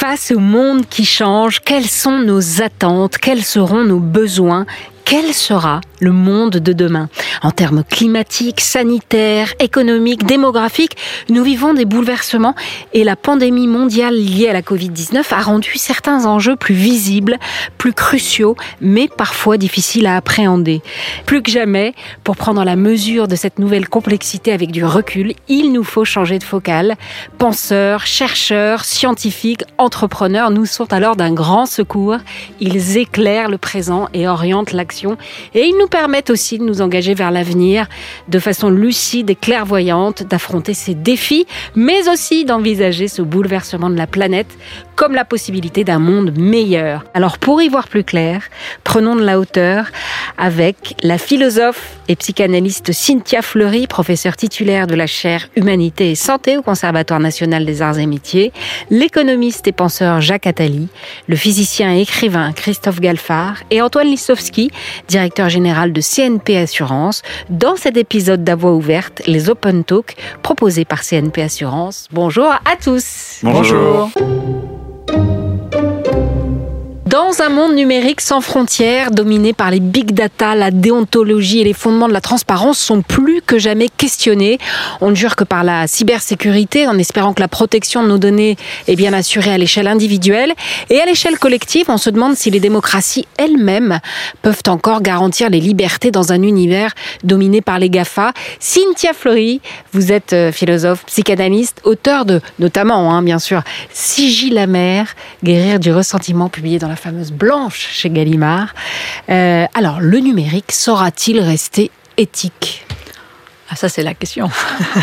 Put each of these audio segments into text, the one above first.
Face au monde qui change, quelles sont nos attentes Quels seront nos besoins quel sera le monde de demain? En termes climatiques, sanitaires, économiques, démographiques, nous vivons des bouleversements et la pandémie mondiale liée à la Covid-19 a rendu certains enjeux plus visibles, plus cruciaux, mais parfois difficiles à appréhender. Plus que jamais, pour prendre la mesure de cette nouvelle complexité avec du recul, il nous faut changer de focale. Penseurs, chercheurs, scientifiques, entrepreneurs nous sont alors d'un grand secours. Ils éclairent le présent et orientent l'action et ils nous permettent aussi de nous engager vers l'avenir de façon lucide et clairvoyante, d'affronter ces défis, mais aussi d'envisager ce bouleversement de la planète comme la possibilité d'un monde meilleur. Alors pour y voir plus clair, prenons de la hauteur avec la philosophe et psychanalyste Cynthia Fleury, professeure titulaire de la chaire Humanité et Santé au Conservatoire national des arts et métiers, l'économiste et penseur Jacques Attali, le physicien et écrivain Christophe Galfard et Antoine Lissowski, directeur général de CNP Assurance, dans cet épisode d'Avoix ouverte, les Open Talk proposés par CNP Assurance. Bonjour à tous. Bonjour. Dans un monde numérique sans frontières, dominé par les big data, la déontologie et les fondements de la transparence sont plus que jamais questionnés. On ne jure que par la cybersécurité, en espérant que la protection de nos données est bien assurée à l'échelle individuelle. Et à l'échelle collective, on se demande si les démocraties elles-mêmes peuvent encore garantir les libertés dans un univers dominé par les GAFA. Cynthia Fleury, vous êtes euh, philosophe, psychanalyste, auteur de, notamment, hein, bien sûr, Sigil la mer, guérir du ressentiment publié dans la fameuse Blanche chez Gallimard. Euh, alors, le numérique saura-t-il rester éthique? Ah, ça, c'est la question.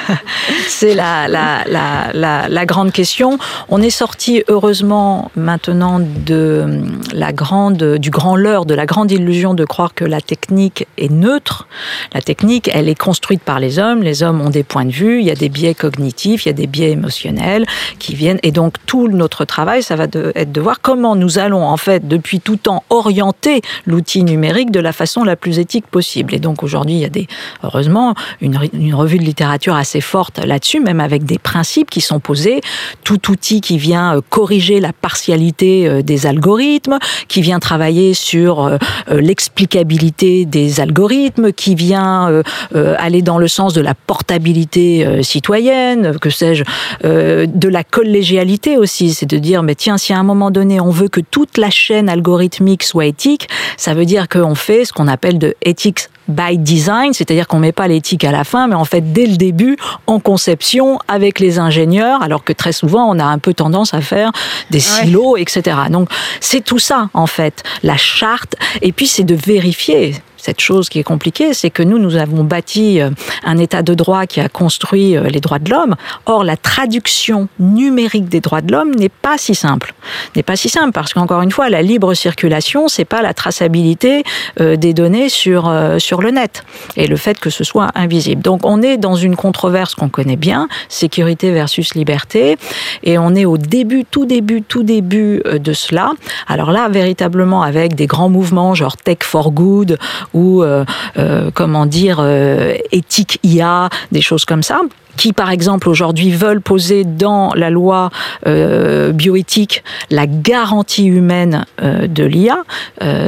c'est la, grande question. On est sorti, heureusement, maintenant de la grande, du grand leurre, de la grande illusion de croire que la technique est neutre. La technique, elle est construite par les hommes. Les hommes ont des points de vue. Il y a des biais cognitifs, il y a des biais émotionnels qui viennent. Et donc, tout notre travail, ça va être de voir comment nous allons, en fait, depuis tout temps, orienter l'outil numérique de la façon la plus éthique possible. Et donc, aujourd'hui, il y a des, heureusement, une une, revue de littérature assez forte là-dessus, même avec des principes qui sont posés. Tout outil qui vient euh, corriger la partialité euh, des algorithmes, qui vient travailler sur euh, l'explicabilité des algorithmes, qui vient aller dans le sens de la portabilité citoyenne, que sais-je, de la collégialité aussi, c'est de dire, mais tiens, si à un moment donné on veut que toute la chaîne algorithmique soit éthique, ça veut dire qu'on fait ce qu'on appelle de ethics by design, c'est-à-dire qu'on met pas l'éthique à la fin, mais en fait dès le début, en conception, avec les ingénieurs, alors que très souvent on a un peu tendance à faire des silos, etc. Donc c'est tout ça en fait, la charte, et puis c'est de vérifier cette chose qui est compliquée, c'est que nous, nous avons bâti euh, un état de droit qui a construit euh, les droits de l'homme. Or, la traduction numérique des droits de l'homme n'est pas si simple. N'est pas si simple parce qu'encore une fois, la libre circulation, c'est pas la traçabilité euh, des données sur sur le net et le fait que ce soit invisible. Donc, on est dans une controverse qu'on connaît bien, sécurité versus liberté, et on est au début, tout début, tout début de cela. Alors là, véritablement, avec des grands mouvements genre Tech for Good ou euh, euh, comment dire euh, éthique IA, des choses comme ça qui, par exemple, aujourd'hui veulent poser dans la loi bioéthique la garantie humaine de l'IA,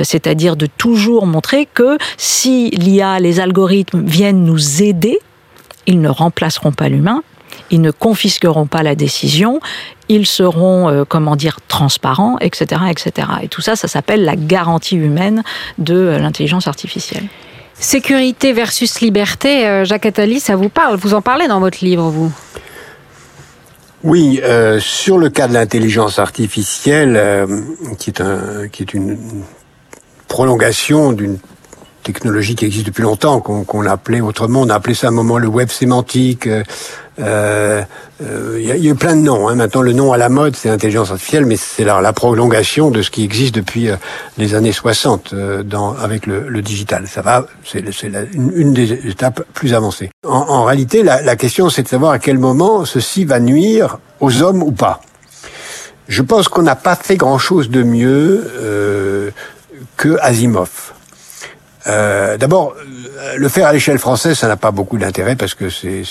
c'est-à-dire de toujours montrer que si l'IA, les algorithmes viennent nous aider, ils ne remplaceront pas l'humain, ils ne confisqueront pas la décision, ils seront, euh, comment dire, transparents, etc., etc. Et tout ça, ça s'appelle la garantie humaine de euh, l'intelligence artificielle. Sécurité versus liberté, euh, Jacques Attali, ça vous parle? Vous en parlez dans votre livre, vous? Oui, sur le cas de l'intelligence artificielle, qui est un, qui est une prolongation d'une technologie qui existe depuis longtemps, qu'on appelait autrement, on a appelé ça à un moment le web sémantique. Il euh, euh, y, a, y, a plein de noms. Hein. Maintenant, le nom à la mode, c'est intelligence artificielle, mais c'est la, la, prolongation de ce qui existe depuis euh, les années 60 euh, dans, avec le, le, digital. Ça va, c'est une, une, des étapes plus avancées. En, en réalité, la, la question, c'est de savoir à quel moment ceci va nuire aux hommes ou pas. Je pense qu'on n'a pas fait grand-chose de mieux que Asimov. Euh, D'abord, le faire à l'échelle française, ça n'a pas beaucoup d'intérêt parce que c'est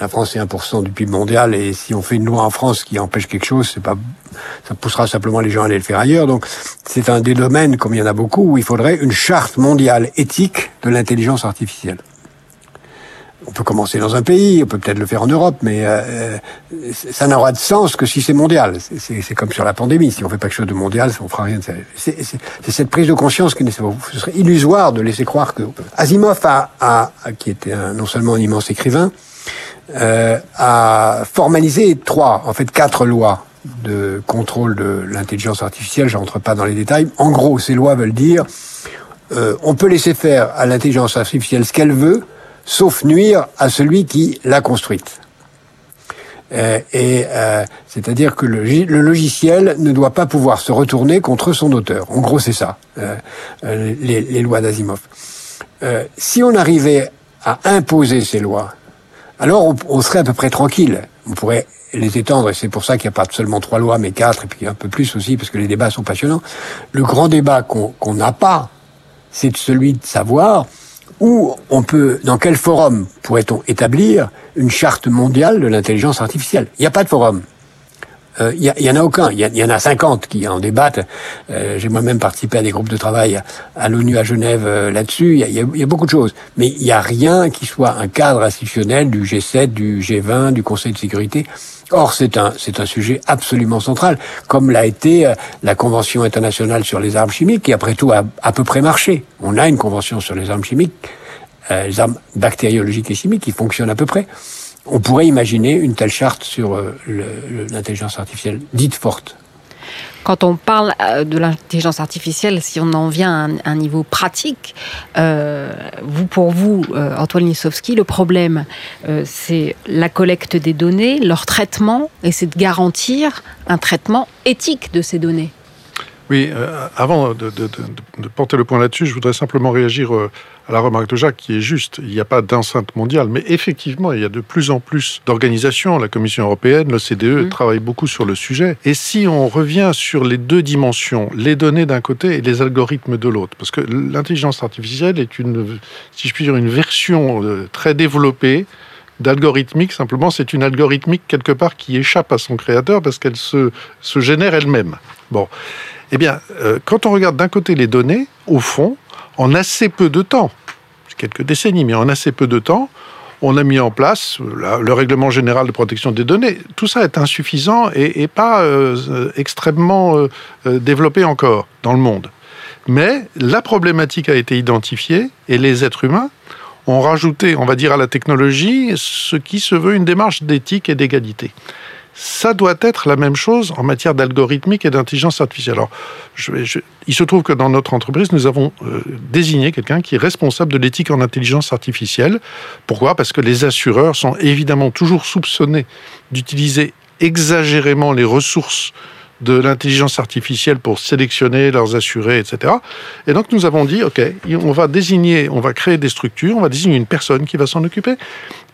la France est 1% du PIB mondial et si on fait une loi en France qui empêche quelque chose, c'est pas ça poussera simplement les gens à aller le faire ailleurs. Donc c'est un des domaines, comme il y en a beaucoup, où il faudrait une charte mondiale éthique de l'intelligence artificielle on peut commencer dans un pays, on peut peut-être le faire en Europe, mais euh, euh, ça n'aura de sens que si c'est mondial. C'est comme sur la pandémie. Si on fait pas quelque chose de mondial, on fera rien. C'est cette prise de conscience qui ce serait illusoire de laisser croire que. Asimov a, a qui était non seulement un immense écrivain, euh, a formalisé trois, en fait quatre lois de contrôle de l'intelligence artificielle. Je rentre pas dans les détails. En gros, ces lois veulent dire euh, on peut laisser faire à l'intelligence artificielle ce qu'elle veut sauf nuire à celui qui l'a construite. Euh, et euh, c'est-à-dire que le, logiciel ne doit pas pouvoir se retourner contre son auteur. En gros, c'est ça, euh, les, les, lois d'Asimov. si on arrivait à imposer ces lois, alors on, serait à peu près tranquille. On pourrait les étendre, et c'est pour ça qu'il n'y a pas seulement trois lois, mais quatre, et puis un peu plus aussi, parce que les débats sont passionnants. Le grand débat qu'on n'a pas, c'est celui de savoir où on peut, dans quel forum pourrait-on établir une charte mondiale de l'intelligence artificielle? Il n'y a pas de forum. Euh, il y, en a aucun. Il y, en a 50 qui en débattent. Euh, j'ai moi-même participé à des groupes de travail à, l'ONU à Genève euh, là-dessus. Il y, a beaucoup de choses, mais il n'y a rien qui soit un cadre institutionnel du G7, du G20, du Conseil de sécurité. Or, c'est un c'est un sujet absolument central, comme l'a été la Convention internationale sur les armes chimiques, qui après tout a à peu près marché. On a une convention sur les armes chimiques, les armes bactériologiques et chimiques, qui fonctionne à peu près on pourrait imaginer une telle charte sur euh, l'intelligence artificielle dite forte. Quand on parle euh, de l'intelligence artificielle, si on en vient à un, niveau pratique, euh, vous pour vous, Antoine Lisowski, le problème, c'est la collecte des données, leur traitement, et c'est de garantir un traitement éthique de ces données. Oui, euh, avant de, de, de, porter le point là-dessus, je voudrais simplement réagir euh, à la remarque de Jacques qui est juste. Il n'y a pas d'enceinte mondiale, mais effectivement, il y a de plus en plus d'organisations. La Commission européenne, l'OCDE mmh. travaillent beaucoup sur le sujet. Et si on revient sur les deux dimensions, les données d'un côté et les algorithmes de l'autre, parce que l'intelligence artificielle est une, si je puis dire, une version euh, très développée d'algorithmique, simplement c'est une algorithmique quelque part qui échappe à son créateur parce qu'elle se, se génère elle-même. Bon. Eh bien, euh, quand on regarde d'un côté les données, au fond, en assez peu de temps, quelques décennies, mais en assez peu de temps, on a mis en place euh, le règlement général de protection des données. Tout ça est insuffisant et, pas euh, extrêmement développé encore dans le monde. Mais la problématique a été identifiée et les êtres humains ont rajouté, on va dire, à la technologie ce qui se veut une démarche d'éthique et d'égalité ça doit être la même chose en matière d'algorithmique et d'intelligence artificielle. Alors, il se trouve que dans notre entreprise, nous avons euh, désigné quelqu'un qui est responsable de l'éthique en intelligence artificielle. Pourquoi? Parce que les assureurs sont évidemment toujours soupçonnés d'utiliser exagérément les ressources de l'intelligence artificielle pour sélectionner leurs assurés, etc. Et donc nous avons dit, OK, on va désigner, on va créer des structures, on va désigner une personne qui va s'en occuper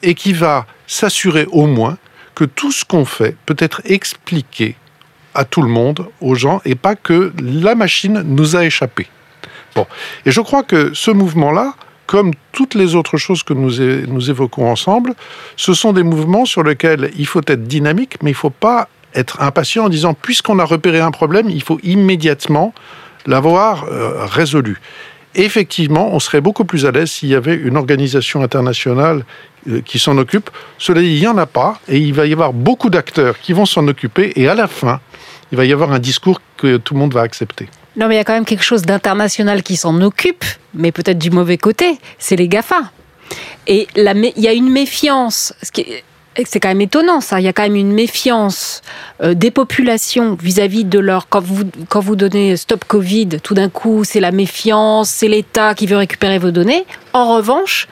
et qui va s'assurer au moins que tout ce qu'on fait peut être expliqué à tout le monde, aux gens, et pas que la machine nous a échappé. Bon. Et je crois que ce mouvement-là, comme toutes les autres choses que nous, nous évoquons ensemble, ce sont des mouvements sur lesquels il faut être dynamique, mais il ne faut pas être impatient en disant, puisqu'on a repéré un problème, il faut immédiatement l'avoir euh, résolu effectivement, on serait beaucoup plus à l'aise s'il y avait une organisation internationale euh, qui s'en occupe. Cela dit, il n'y en a pas, et il va y avoir beaucoup d'acteurs qui vont s'en occuper, et à la fin, il va y avoir un discours que tout le monde va accepter. Non, mais il y a quand même quelque chose d'international qui s'en occupe, mais peut-être du mauvais côté, c'est les GAFA. Et il y a une méfiance. C'est quand même étonnant ça. Il y a quand même une méfiance euh, des populations vis-à-vis de leur. Quand vous, donnez stop Covid, tout d'un coup, c'est la méfiance, c'est l'État qui veut récupérer vos données. En revanche,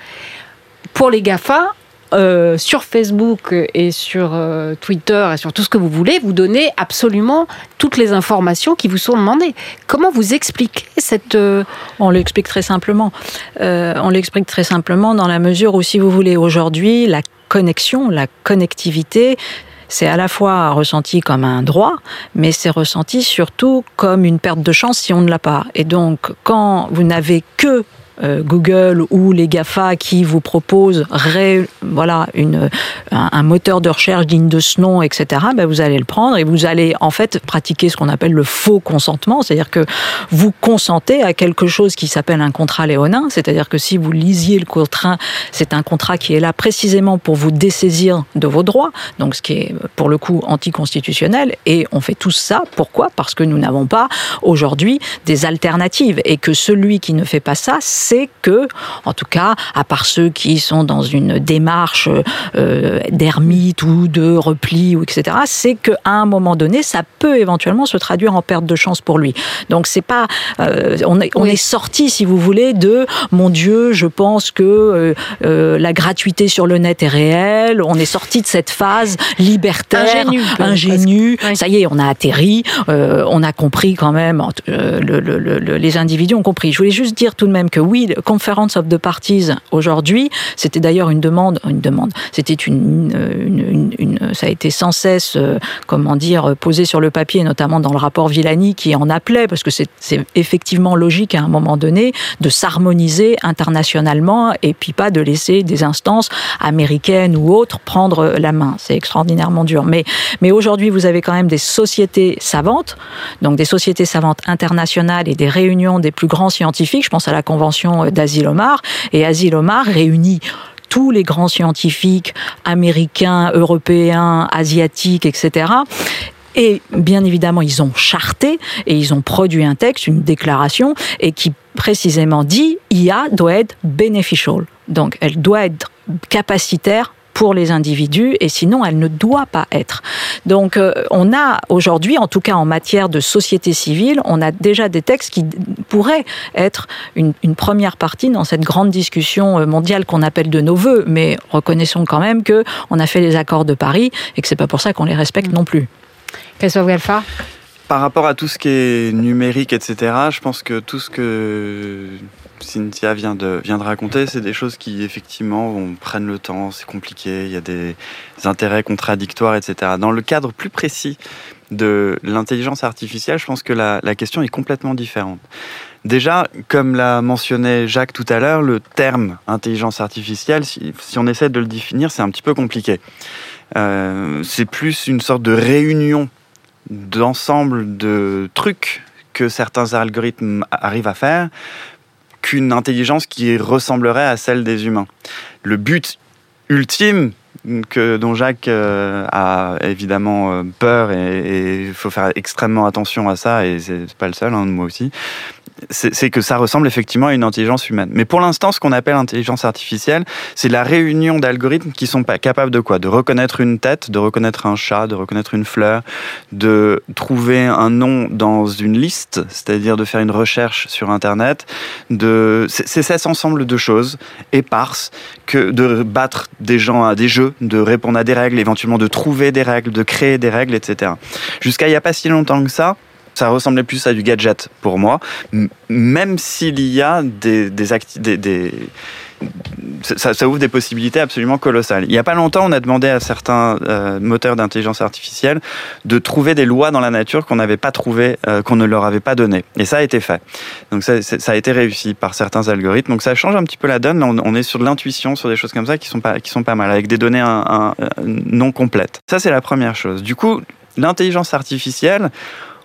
pour les GAFA, euh, sur Facebook et sur euh, Twitter et sur tout ce que vous voulez, vous donnez absolument toutes les informations qui vous sont demandées. Comment vous expliquez cette... On l'explique très simplement. on l'explique très simplement dans la mesure où, si vous voulez, aujourd'hui, la connexion, la connectivité, c'est à la fois ressenti comme un droit, mais c'est ressenti surtout comme une perte de chance si on ne l'a pas. Et donc, quand vous n'avez que euh, Google ou les GAFA qui vous proposent voilà, une, un, moteur de recherche digne de ce nom, etc., ben vous allez le prendre et vous allez en fait pratiquer ce qu'on appelle le faux consentement, c'est-à-dire que vous consentez à quelque chose qui s'appelle un contrat léonin, c'est-à-dire que si vous lisiez le contrat, c'est un contrat qui est là précisément pour vous dessaisir de vos droits, donc ce qui est pour le coup anticonstitutionnel, et on fait tout ça, pourquoi? Parce que nous n'avons pas aujourd'hui des alternatives, et que celui qui ne fait pas ça, c'est que, en tout cas, à part ceux qui sont dans une démarche euh, d'ermite ou de repli, ou etc., c'est qu'à un moment donné, ça peut éventuellement se traduire en perte de chance pour lui. Donc c'est pas, euh, on est, on est sorti, si vous voulez, de mon Dieu, je pense que euh, la gratuité sur le net est réelle. On est sorti de cette phase libertaire, ingénue. Ça y est, on a atterri, on a compris quand même. les individus ont compris. Je voulais juste dire tout de même que oui, le Conference of the Parties aujourd'hui, c'était d'ailleurs une demande, une demande. C'était une, ça a été sans cesse, comment dire, posé sur le papier, notamment dans le rapport Villani qui en appelait, parce que c'est effectivement logique à un moment donné de s'harmoniser internationalement et puis pas de laisser des instances américaines ou autres prendre la main. C'est extraordinairement dur. Mais, mais aujourd'hui, vous avez quand même des sociétés savantes, donc des sociétés savantes internationales et des réunions des plus grands scientifiques. Je pense à la convention d'Asil Omar. Et Asil Omar réunit tous les grands scientifiques américains, européens, asiatiques, etc. Et bien évidemment, ils ont charté et ils ont produit un texte, une déclaration, et qui précisément dit IA doit être beneficial. Donc, elle doit être capacitaire pour les individus et sinon elle ne doit pas être. Donc euh, on a aujourd'hui, en tout cas en matière de société civile, on a déjà des textes qui pourraient être une, une première partie dans cette grande discussion euh, mondiale qu'on appelle de nos voeux, mais reconnaissons quand même que on a fait les accords de Paris et que c'est pas pour ça qu'on les respecte non plus. Par rapport à tout ce qui est numérique, etc., je pense que tout ce que Cynthia vient de, raconter, c'est des choses qui, effectivement, on prennent le temps, c'est compliqué, il y a des intérêts contradictoires, etc. Dans le cadre plus précis de l'intelligence artificielle, je pense que la, question est complètement différente. Déjà, comme l'a mentionné Jacques tout à l'heure, le terme intelligence artificielle, si, si on essaie de le définir, c'est un petit peu compliqué. Euh, c'est plus une sorte de réunion d'ensemble de trucs que certains algorithmes arrivent à faire qu'une intelligence qui ressemblerait à celle des humains. Le but ultime que, dont Jacques euh, a évidemment euh, peur et il faut faire extrêmement attention à ça et c'est pas le seul, hein, moi aussi, c'est que ça ressemble effectivement à une intelligence humaine. Mais pour l'instant, ce qu'on appelle intelligence artificielle, c'est la réunion d'algorithmes qui sont pas capables de quoi? De reconnaître une tête, de reconnaître un chat, de reconnaître une fleur, de trouver un nom dans une liste, c'est-à-dire de faire une recherche sur Internet. De... C'est cet ensemble de choses éparses que de battre des gens à des jeux, de répondre à des règles, éventuellement de trouver des règles, de créer des règles, etc. Jusqu'à il n'y a pas si longtemps que ça, ça ressemblait plus à du gadget pour moi, même s'il y a des, des, des, ça, ouvre des possibilités absolument colossales. Il n'y a pas longtemps, on a demandé à certains euh, moteurs d'intelligence artificielle de trouver des lois dans la nature qu'on n'avait pas trouvées, euh, qu'on ne leur avait pas données. Et ça a été fait. Donc ça, a été réussi par certains algorithmes. Donc ça change un petit peu la donne. On, est sur de l'intuition, sur des choses comme ça qui sont pas, qui sont pas mal, avec des données un, non complètes. Ça, c'est la première chose. Du coup, l'intelligence artificielle,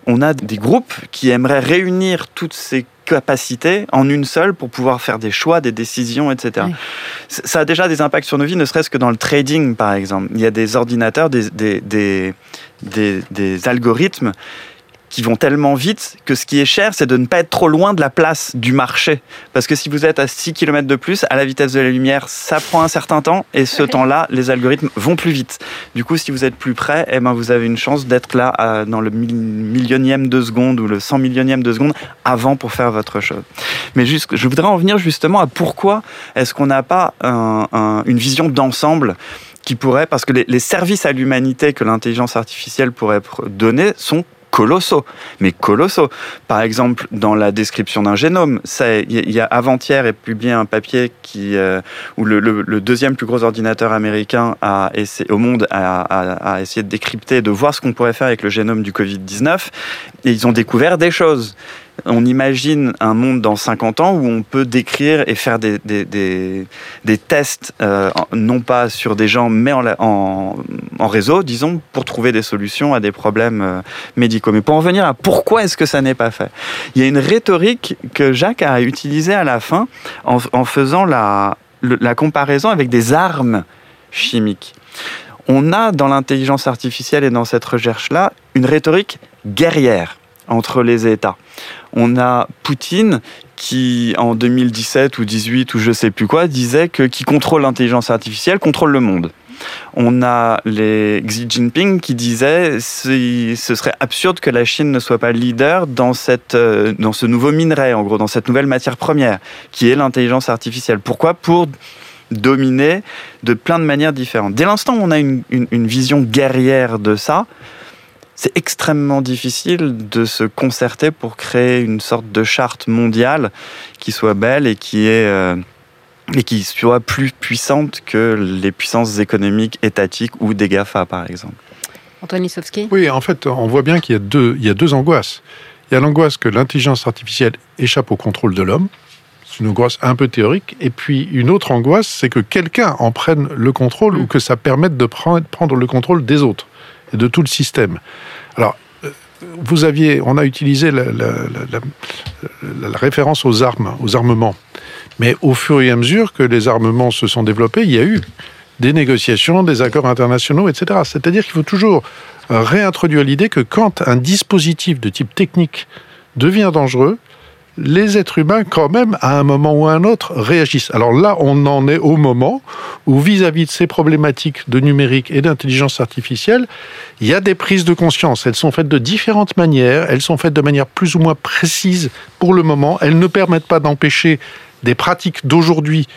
on a des groupes qui aimeraient réunir toutes ces capacités en une seule pour pouvoir faire des choix, des décisions, etc. Ça a déjà des impacts sur nos vies, ne serait-ce que dans le trading, par exemple. Il y a des ordinateurs, des, des, des, des algorithmes qui vont tellement vite que ce qui est cher, c'est de ne pas être trop loin de la place du marché. Parce que si vous êtes à 6 km de plus, à la vitesse de la lumière, ça prend un certain temps et ce temps-là, les algorithmes vont plus vite. Du coup, si vous êtes plus près, eh ben, vous avez une chance d'être là dans le millionième de seconde ou le 100 millionième de seconde avant pour faire votre chose. Mais juste, je voudrais en venir justement à pourquoi est-ce qu'on n'a pas une vision d'ensemble qui pourrait, parce que les, les services à l'humanité que l'intelligence artificielle pourrait donner sont colossaux, mais colossaux. Par exemple, dans la description d'un génome, il y a avant-hier est publié un papier qui, euh, où le, le, deuxième plus gros ordinateur américain a essayé, au monde a, essayé de décrypter, de voir ce qu'on pourrait faire avec le génome du Covid-19, et ils ont découvert des choses on imagine un monde dans 50 ans où on peut décrire et faire des, des, tests, euh, non pas sur des gens, mais en, en, réseau, disons, pour trouver des solutions à des problèmes euh, médicaux. Mais pour en venir à pourquoi est-ce que ça n'est pas fait, il y a une rhétorique que Jacques a utilisée à la fin en, en faisant la, la comparaison avec des armes chimiques. On a dans l'intelligence artificielle et dans cette recherche-là une rhétorique guerrière entre les États. On a Poutine qui, en 2017 ou 18 ou je sais plus quoi, disait que qui contrôle l'intelligence artificielle contrôle le monde. On a les Xi Jinping qui disait ce serait absurde que la Chine ne soit pas leader dans, cette, euh, dans ce nouveau minerai, en gros, dans cette nouvelle matière première, qui est l'intelligence artificielle. Pourquoi? Pour dominer de plein de manières différentes. Dès l'instant où on a une vision guerrière de ça, c'est extrêmement difficile de se concerter pour créer une sorte de charte mondiale qui soit belle et qui est euh, et qui soit plus puissante que les puissances économiques étatiques ou des GAFA par exemple. Antoine Lissowski Oui, en fait, on voit bien qu'il y a deux, il y a deux angoisses. Il y a l'angoisse que l'intelligence artificielle échappe au contrôle de l'homme. C'est une angoisse un peu théorique. Et puis une autre angoisse, c'est que quelqu'un en prenne le contrôle ou mm. que ça permette de prendre le contrôle des autres de tout le système. Alors, euh, vous aviez, on a utilisé la, référence aux armes, aux armements. Mais au fur et à mesure que les armements se sont développés, il y a eu des négociations, des accords internationaux, etc. C'est-à-dire qu'il faut toujours réintroduire l'idée que quand un dispositif de type technique devient dangereux, les êtres humains, quand même, à un moment ou à un autre, réagissent. Alors là, on en est au moment où, vis-à-vis de ces problématiques de numérique et d'intelligence artificielle, il y a des prises de conscience. Elles sont faites de différentes manières, elles sont faites de manière plus ou moins précise pour le moment. Elles ne permettent pas d'empêcher des pratiques d'aujourd'hui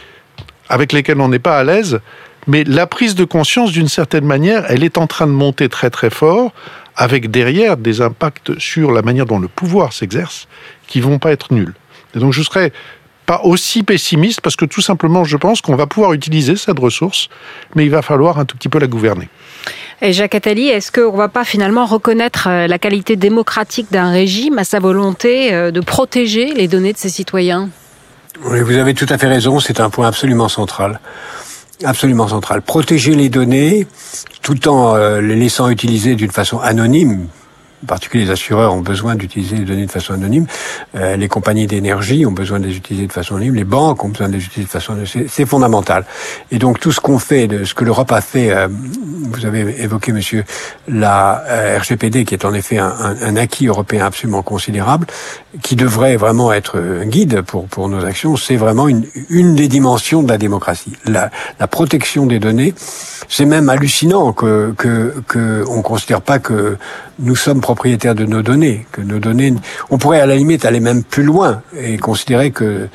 avec lesquelles on n'est pas à l'aise, mais la prise de conscience, d'une certaine manière, elle est en train de monter très très fort, avec derrière des impacts sur la manière dont le pouvoir s'exerce, qui vont pas être nuls. Et donc je serais pas aussi pessimiste parce que tout simplement je pense qu'on va pouvoir utiliser cette ressource, mais il va falloir un tout petit peu la gouverner. Et Jacques Attali, est-ce qu'on ne va pas finalement reconnaître euh, la qualité démocratique d'un régime à sa volonté euh, de protéger les données de ses citoyens? Oui, vous avez tout à fait raison, c'est un point absolument central. Absolument central. Protéger les données tout en euh, les laissant utiliser d'une façon anonyme, en particulier les assureurs ont besoin d'utiliser les données de façon anonyme, euh, les compagnies d'énergie ont besoin de les utiliser de façon anonyme, les banques ont besoin de les utiliser de façon anonyme, c'est fondamental. Et donc tout ce qu'on fait, de ce que l'Europe a fait, euh, vous avez évoqué, monsieur, la euh, RGPD, qui est en effet un, un, acquis européen absolument considérable, qui devrait vraiment être un guide pour, pour nos actions, c'est vraiment une, une des dimensions de la démocratie. La, la protection des données, c'est même hallucinant que, que, que on considère pas que nous sommes propriétaires de nos données, que nos données, on pourrait à la limite aller même plus loin et considérer que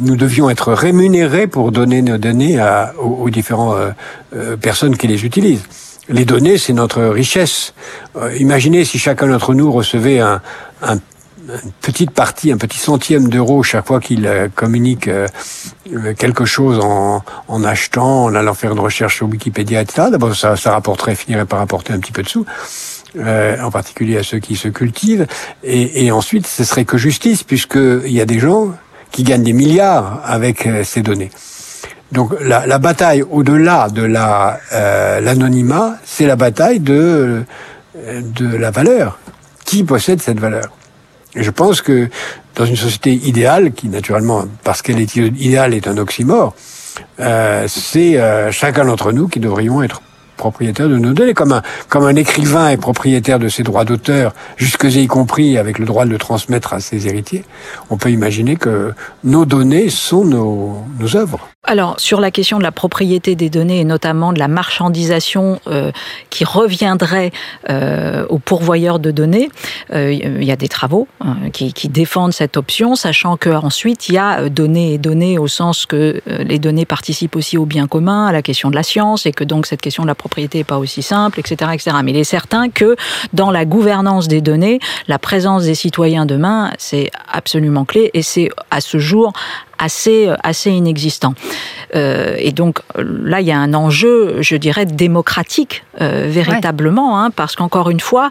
nous devions être rémunérés pour donner nos données à, aux, différentes euh, euh, personnes qui les utilisent. Les données, c'est notre richesse. Euh, imaginez si chacun d'entre nous recevait un une petite partie, un petit centième d'euro chaque fois qu'il communique quelque chose en, en, achetant, en allant faire une recherche sur Wikipédia, etc. D'abord, ça, ça rapporterait, finirait par rapporter un petit peu de sous. Euh, en particulier à ceux qui se cultivent. Et, et ensuite, ce serait que justice, puisqu'il y a des gens qui gagnent des milliards avec euh, ces données. Donc la, la bataille au-delà de la euh, l'anonymat, c'est la bataille de de la valeur. Qui possède cette valeur? Je pense que dans une société idéale, qui naturellement, parce qu'elle est idéale, est un oxymore, euh, c'est chacun d'entre nous qui devrions être propriétaire de nos données, comme un, comme un écrivain est propriétaire de ses droits d'auteur, jusque y compris avec le droit de le transmettre à ses héritiers, on peut imaginer que nos données sont nos, nos œuvres. Alors, sur la question de la propriété des données et notamment de la marchandisation euh, qui reviendrait euh, aux pourvoyeurs de données, euh, il y a des travaux hein, qui, qui, défendent cette option, sachant qu'ensuite il y a données et données au sens que euh, les données participent aussi au bien commun, à la question de la science, et que donc cette question de la propriété n'est pas aussi simple, etc., etc. Mais il est certain que dans la gouvernance des données, la présence des citoyens demain, c'est absolument clé, et c'est à ce jour assez, assez inexistant. et donc là, il y a un enjeu, je dirais, démocratique véritablement, hein, parce qu'encore une fois,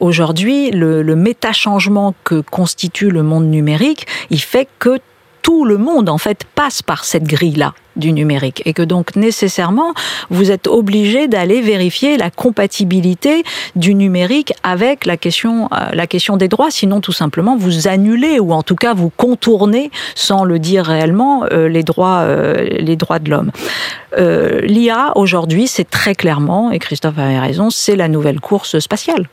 aujourd'hui, le, le méta-changement que constitue le monde numérique, il fait que tout le monde en fait passe par cette grille-là du numérique et que donc nécessairement vous êtes obligé d'aller vérifier la compatibilité du numérique avec la question euh, la question des droits sinon tout simplement vous annulez ou en tout cas vous contournez sans le dire réellement euh, les droits euh, les droits de l'homme. L'IA aujourd'hui c'est très clairement et Christophe avait raison c'est la nouvelle course spatiale.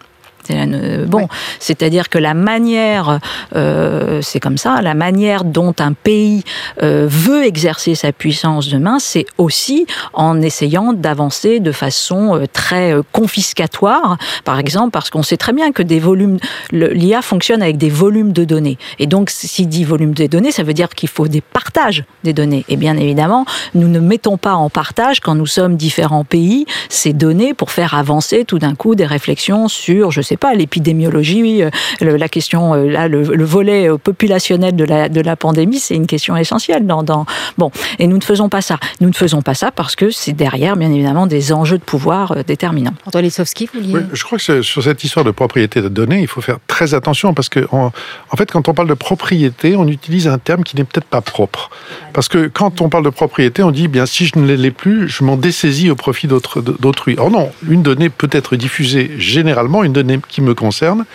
Bon, c'est-à-dire que la manière, euh, c'est comme ça, la manière dont un pays euh, veut exercer sa puissance demain, c'est aussi en essayant d'avancer de façon euh, très confiscatoire, par exemple, parce qu'on sait très bien que des volumes, l'IA fonctionne avec des volumes de données. Et donc, s'il dit volume de données, ça veut dire qu'il faut des partages des données. Et bien évidemment, nous ne mettons pas en partage, quand nous sommes différents pays, ces données pour faire avancer tout d'un coup des réflexions sur, je sais pas, l'épidémiologie, euh, la question, euh, là, le, volet euh, populationnel de la, de la pandémie, c'est une question essentielle. Dans, dans, bon, et nous ne faisons pas ça. Nous ne faisons pas ça parce que c'est derrière, bien évidemment, des enjeux de pouvoir déterminants. Antoine Lissowski, vous oui, Je crois que sur cette histoire de propriété de données, il faut faire très attention parce que, en, fait, quand on parle de propriété, on utilise un terme qui n'est peut-être pas propre. Parce que quand on parle de propriété, on dit, bien, si je ne l'ai plus, je m'en dessaisis au profit d'autrui. Or non, une donnée peut être diffusée généralement, une donnée qui me concerne,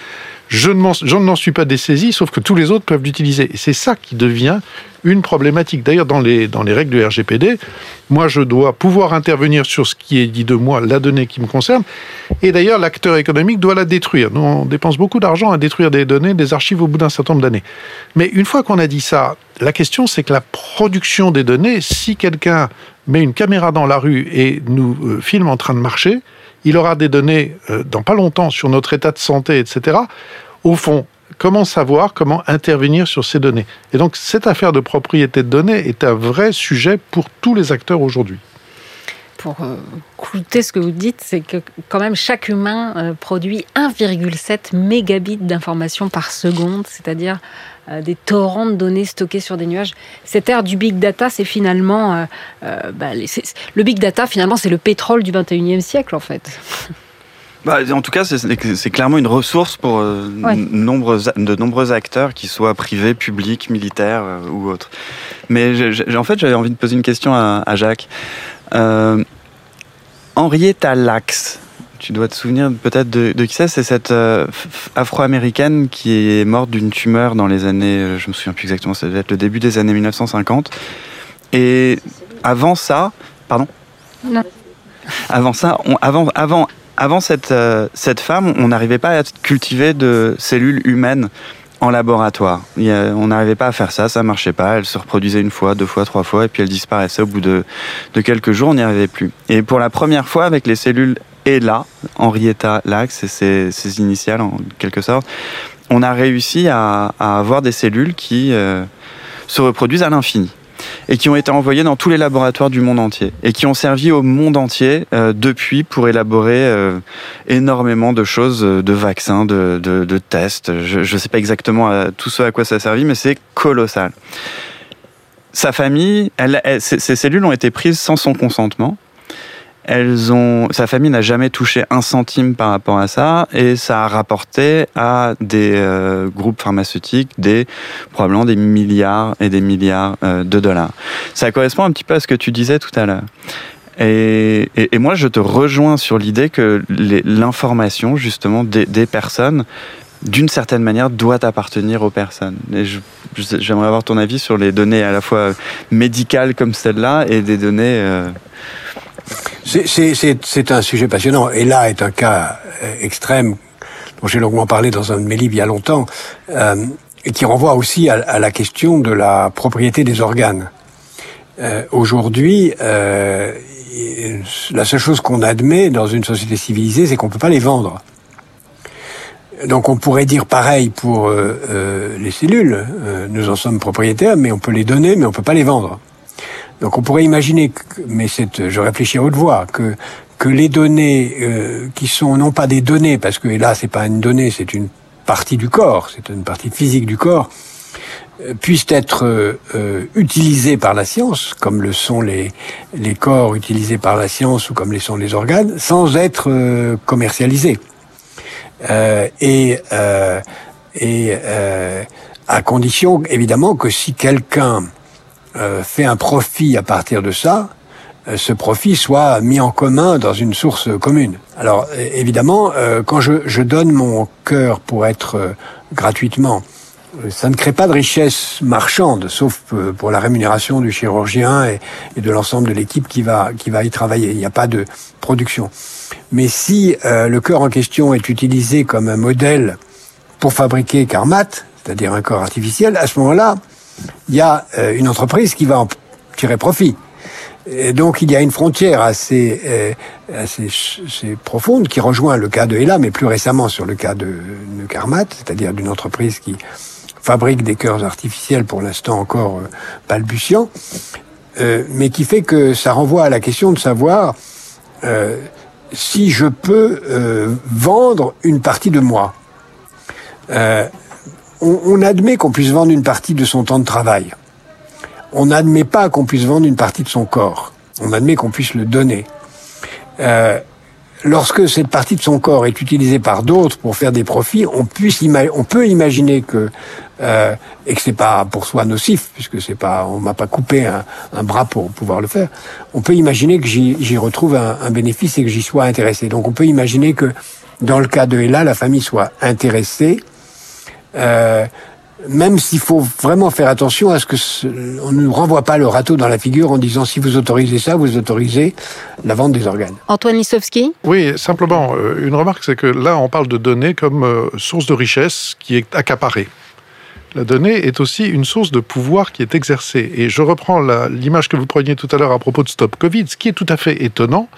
je ne m'en suis pas dessaisi, sauf que tous les autres peuvent l'utiliser. Et c'est ça qui devient une problématique. D'ailleurs, dans les, dans les règles du RGPD, moi, je dois pouvoir intervenir sur ce qui est dit de moi, la donnée qui me concerne. Et d'ailleurs, l'acteur économique doit la détruire. Nous, on dépense beaucoup d'argent à détruire des données, des archives au bout d'un certain nombre d'années. Mais une fois qu'on a dit ça, la question, c'est que la production des données, si quelqu'un met une caméra dans la rue et nous euh, filme en train de marcher, il aura des données euh, dans pas longtemps sur notre état de santé, etc. Au fond, comment savoir, comment intervenir sur ces données? Et donc cette affaire de propriété de données est un vrai sujet pour tous les acteurs aujourd'hui pour écouter euh, ce que vous dites, c'est que quand même chaque humain euh, produit 1,7 mégabits d'informations par seconde, c'est-à-dire des torrents de données stockées sur des nuages. Cette ère du big data, c'est finalement euh, euh, bah, le big data. Finalement, c'est le pétrole du 21e siècle, en fait. Bah, en tout cas, c'est clairement une ressource pour de nombreux acteurs, qu'ils soient privés, publics, militaires ou autres. Mais en fait, j'avais envie de poser une question à, à Jacques. Henrietta Lacks, tu dois te souvenir peut-être de, qui c'est. C'est cette euh, afro-américaine qui est morte d'une tumeur dans les années, euh, je me souviens plus exactement, ça devait être le début des années 1950. Et avant ça, pardon? Non. Avant ça, avant, avant, avant cette, euh, cette femme, on n'arrivait pas à cultiver de cellules humaines en laboratoire. on n'arrivait pas à faire ça, ça marchait pas. Elle se reproduisait une fois, deux fois, trois fois, et puis elle disparaissait au bout de, de quelques jours, on n'y arrivait plus. Et pour la première fois, avec les cellules et là, Henrietta Lacks et ses, initiales en quelque sorte, on a réussi à, avoir des cellules qui euh, se reproduisent à l'infini et qui ont été envoyées dans tous les laboratoires du monde entier et qui ont servi au monde entier euh, depuis pour élaborer euh, énormément de choses, de vaccins, de, tests. Je ne sais pas exactement tout ce à quoi ça a servi, mais c'est colossal. Sa famille, ces cellules ont été prises sans son consentement elles ont, sa famille n'a jamais touché un centime par rapport à ça, et ça a rapporté à des euh, groupes pharmaceutiques des probablement des milliards et des milliards euh, de dollars. Ça correspond un petit peu à ce que tu disais tout à l'heure. Et, moi, je te rejoins sur l'idée que l'information, justement, des, des personnes, d'une certaine manière, doit appartenir aux personnes. Et j'aimerais avoir ton avis sur les données à la fois médicales comme celle-là et des données euh, c'est un sujet passionnant. Et là est un cas euh, extrême dont j'ai longuement parlé dans un de mes livres il y a longtemps, euh, et qui renvoie aussi à, la question de la propriété des organes. Euh, Aujourd'hui, la seule chose qu'on admet dans une société civilisée, c'est qu'on ne peut pas les vendre. Donc on pourrait dire pareil pour les cellules. nous en sommes propriétaires, mais on peut les donner, mais on ne peut pas les vendre. Donc on pourrait imaginer, mais je réfléchis à haute voix, que que les données euh, qui sont non pas des données, parce que là c'est pas une donnée, c'est une partie du corps, c'est une partie physique du corps, puissent être utilisés par la science, comme le sont les, les corps utilisés par la science ou comme les sont les organes, sans être commercialisés. et et à condition évidemment que si quelqu'un euh, fait un profit à partir de ça, euh, ce profit soit mis en commun dans une source commune. Alors évidemment, euh, quand je, je, donne mon cœur pour être gratuitement, ça ne crée pas de richesse marchande, sauf pour la rémunération du chirurgien et, de l'ensemble de l'équipe qui va qui va y travailler. Il n'y a pas de production. Mais si le cœur en question est utilisé comme un modèle pour fabriquer Carmat, c'est-à-dire un corps artificiel, à ce moment-là, il y a euh, une entreprise qui va en tirer profit. Donc il y a une frontière assez, euh, assez, profonde qui rejoint le cas de Ella, mais plus récemment sur le cas de, de Carmat, c'est-à-dire d'une entreprise qui fabrique des cœurs artificiels pour l'instant encore euh, balbutiants, euh, mais qui fait que ça renvoie à la question de savoir si je peux vendre une partie de moi on, admet qu'on puisse vendre une partie de son temps de travail. On n'admet pas qu'on puisse vendre une partie de son corps. On admet qu'on puisse le donner. Euh, lorsque cette partie de son corps est utilisée par d'autres pour faire des profits, on, puisse on peut imaginer que euh, et que c'est pas pour soi nocif puisque c'est pas on m'a pas coupé un, bras pour pouvoir le faire. On peut imaginer que j'y retrouve un, un, bénéfice et que j'y sois intéressé. Donc on peut imaginer que dans le cas de Ella, la famille soit intéressée euh, même s'il faut vraiment faire attention à ce que on ne renvoie pas le râteau dans la figure en disant si vous autorisez ça, vous autorisez la vente des organes. Antoine Lissowski Oui, simplement, euh, une remarque, c'est que là, on parle de données comme euh, source de richesse qui est accaparée. La donnée est aussi une source de pouvoir qui est exercée. Et je reprends l'image que vous preniez tout à l'heure à propos de Stop Covid. Ce qui est tout à fait étonnant,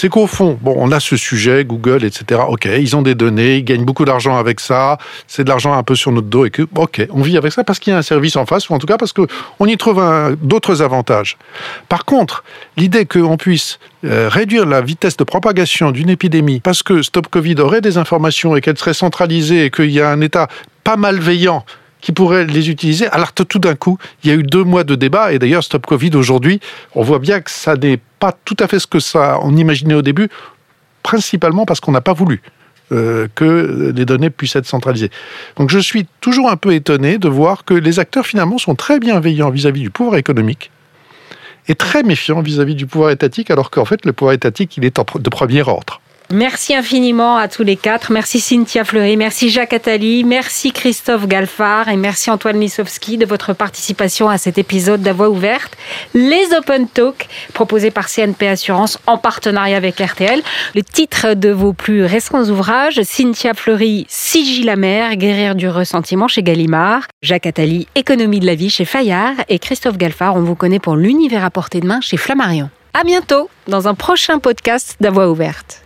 c'est qu'au fond, bon, on a ce sujet, Google, etc. Ok, ils ont des données, ils gagnent beaucoup d'argent avec ça, c'est de l'argent un peu sur notre dos et que, ok, on vit avec ça parce qu'il y a un service en face, ou en tout cas parce qu'on y trouve d'autres avantages. Par contre, l'idée qu'on puisse euh, réduire la vitesse de propagation d'une épidémie parce que Stop Covid aurait des informations et qu'elle serait centralisée et qu'il y a un État pas malveillant qui pourraient les utiliser. Alors tout d'un coup, il y a eu deux mois de débat, et d'ailleurs Stop Covid aujourd'hui, on voit bien que ça n'est pas tout à fait ce que ça on imaginait au début, principalement parce qu'on n'a pas voulu. Euh, que les données puissent être centralisées. Donc je suis toujours un peu étonné de voir que les acteurs finalement sont très bienveillants vis-à-vis du pouvoir économique et très méfiants vis-à-vis du pouvoir étatique, alors qu'en fait le pouvoir étatique il est de premier ordre. Merci infiniment à tous les quatre. Merci Cynthia Fleury, merci Jacques Attali, merci Christophe Galfard et merci Antoine Lissowski de votre participation à cet épisode de Voix ouverte. Les Open Talk proposés par CNP Assurance en partenariat avec RTL. Le titre de vos plus récents ouvrages, Cynthia Fleury, Sigil la mer, guérir du ressentiment chez Gallimard, Jacques Attali, Économie de la vie chez Fayard et Christophe Galfard, on vous connaît pour l'univers à portée de main chez Flammarion. À bientôt dans un prochain podcast d'Avoix ouverte.